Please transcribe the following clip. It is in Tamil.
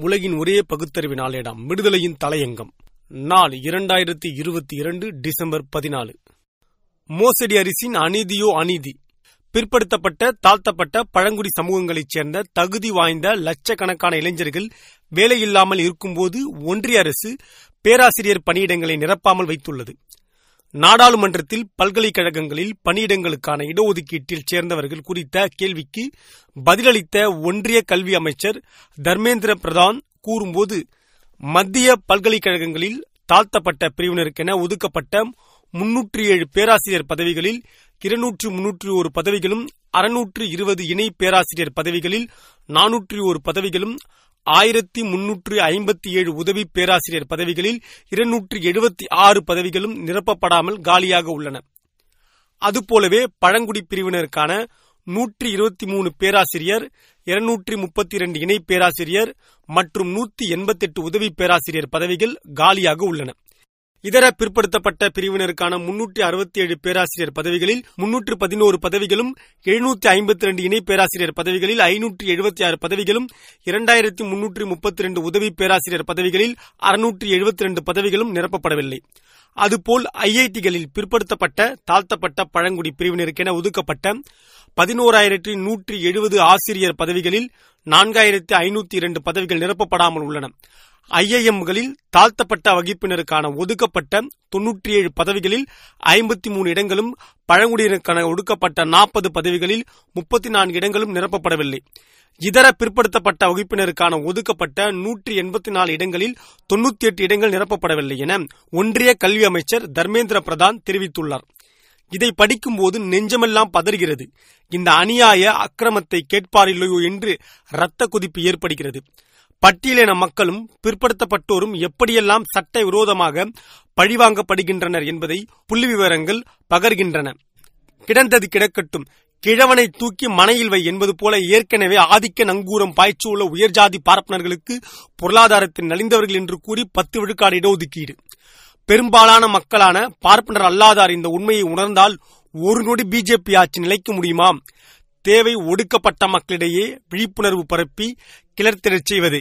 உலகின் ஒரே பகுத்தறிவு நாளேடாம் விடுதலையின் தலையங்கம். நாள் இரண்டாயிரத்தி இருபத்தி இரண்டு டிசம்பர் பதினாலு. மோசடி அரிசின் அநீதியோ அநீதி. பிற்படுத்தப்பட்ட தாழ்த்தப்பட்ட பழங்குடி சமூகங்களைச் சேர்ந்த தகுதி வாய்ந்த லட்சக்கணக்கான இளைஞர்கள் வேலையில்லாமல் இருக்கும்போது ஒன்றிய அரசு பேராசிரியர் பணியிடங்களை நிரப்பாமல் வைத்துள்ளது. நாடாளுமன்றத்தில் பல்கலைக்கழகங்களில் பணியிடங்களுக்கான இடஒதுக்கீட்டில் சேர்ந்தவர்கள் குறித்த கேள்விக்கு பதிலளித்த ஒன்றிய கல்வி அமைச்சர் தர்மேந்திர பிரதான் கூறும்போது மத்திய பல்கலைக்கழகங்களில் தாழ்த்தப்பட்ட பிரிவினருக்கென ஒதுக்கப்பட்ட முன்னூற்றி ஏழு பேராசிரியர் பதவிகளில் இருநூற்று முன்னூற்றி ஒரு பதவிகளும் அறுநூற்று இருபது இணை பேராசிரியர் பதவிகளில் நானூற்றி ஒரு பதவிகளும் ஆயிரத்தி முன்னூற்று ஐம்பத்தி ஏழு உதவி பேராசிரியர் பதவிகளில் இருநூற்று எழுபத்தி ஆறு பதவிகளும் நிரப்பப்படாமல் காலியாக உள்ளன. அதுபோலவே பழங்குடி பிரிவினருக்கான நூற்றி இருபத்தி மூணு பேராசிரியர் இருநூற்றி முப்பத்தி இரண்டு இணை பேராசிரியர் மற்றும் நூத்தி எண்பத்தெட்டு உதவி பேராசிரியர் பதவிகள் காலியாக உள்ளன. இதர பிற்படுத்தப்பட்ட பிரிவினருக்கான முன்னூற்றி அறுபத்தி ஏழு பேராசிரியர் பதவிகளில் முன்னூற்று பதினோரு பதவிகளும் எழுநூத்தி ஐம்பத்தி ரெண்டு இணை பேராசிரியர் பதவிகளில் ஐநூற்றி எழுபத்தி ஆறு பதவிகளும் இரண்டாயிரத்தி முன்னூற்றி முப்பத்தி ரெண்டு உதவி பேராசிரியர் பதவிகளில் அறுநூற்றி எழுபத்தி ரெண்டு பதவிகளும் நிரப்பப்படவில்லை. அதுபோல் ஐஐடிகளில் பிற்படுத்தப்பட்ட தாழ்த்தப்பட்ட பழங்குடி பிரிவினருக்கென ஒதுக்கப்பட்ட பதினோராயிரத்தி நூற்றி எழுபது ஆசிரியர் பதவிகளில் நான்காயிரத்தி ஐநூத்தி இரண்டு பதவிகள் நிரப்பப்படாமல் உள்ளன. ஐஏஎம்களில் தாழ்த்தப்பட்ட வகுப்பினருக்கான ஒதுக்கப்பட்ட தொன்னூற்றி ஏழு பதவிகளில் ஐம்பத்தி மூணு இடங்களும் பழங்குடியினருக்கான ஒடுக்கப்பட்ட நாற்பது பதவிகளில் முப்பத்தி நான்கு இடங்களும் நிரப்பப்படவில்லை. இதர பிற்படுத்தப்பட்ட வகுப்பினருக்கான ஒதுக்கப்பட்ட நூற்றி எண்பத்தி நாலு இடங்களில் தொன்னூத்தி எட்டு இடங்கள் நிரப்பப்படவில்லை என ஒன்றிய கல்வி அமைச்சர் தர்மேந்திர பிரதான் தெரிவித்துள்ளார். இதை படிக்கும்போது நெஞ்சமெல்லாம் பதறுகிறது. இந்த அநியாய அக்கிரமத்தை கேட்பாரில்லையோ என்று இரத்த குதிப்பு ஏற்படுகிறது. பட்டியலின மக்களும் பிற்படுத்தப்பட்டோரும் எப்படியெல்லாம் சட்ட விரோதமாக பழிவாங்கப்படுகின்றனர் என்பதை புள்ளி விவரங்கள் பகர்கின்றன. கிடந்தது கிடக்கட்டும் கிழவனை தூக்கி மனையில் வை என்பது போல ஏற்கனவே ஆதிக்க நங்கூரம் பாய்ச்சியுள்ள உயர்ஜாதி பார்ப்பனர்களுக்கு பொருளாதாரத்தில் நலிந்தவர்கள் என்று கூறி பத்து விழுக்காடு இடஒதுக்கீடு. பெரும்பாலான மக்களான பார்ப்பனர் அல்லாதார் இந்த உண்மையை உணர்ந்தால் ஒரு நொடி பிஜேபி ஆட்சி நிலைக்க முடியுமா? தேவை ஒடுக்கப்பட்ட மக்களிடையே விழிப்புணர்வு பரப்பி கிளர்த்திடச் செய்வது.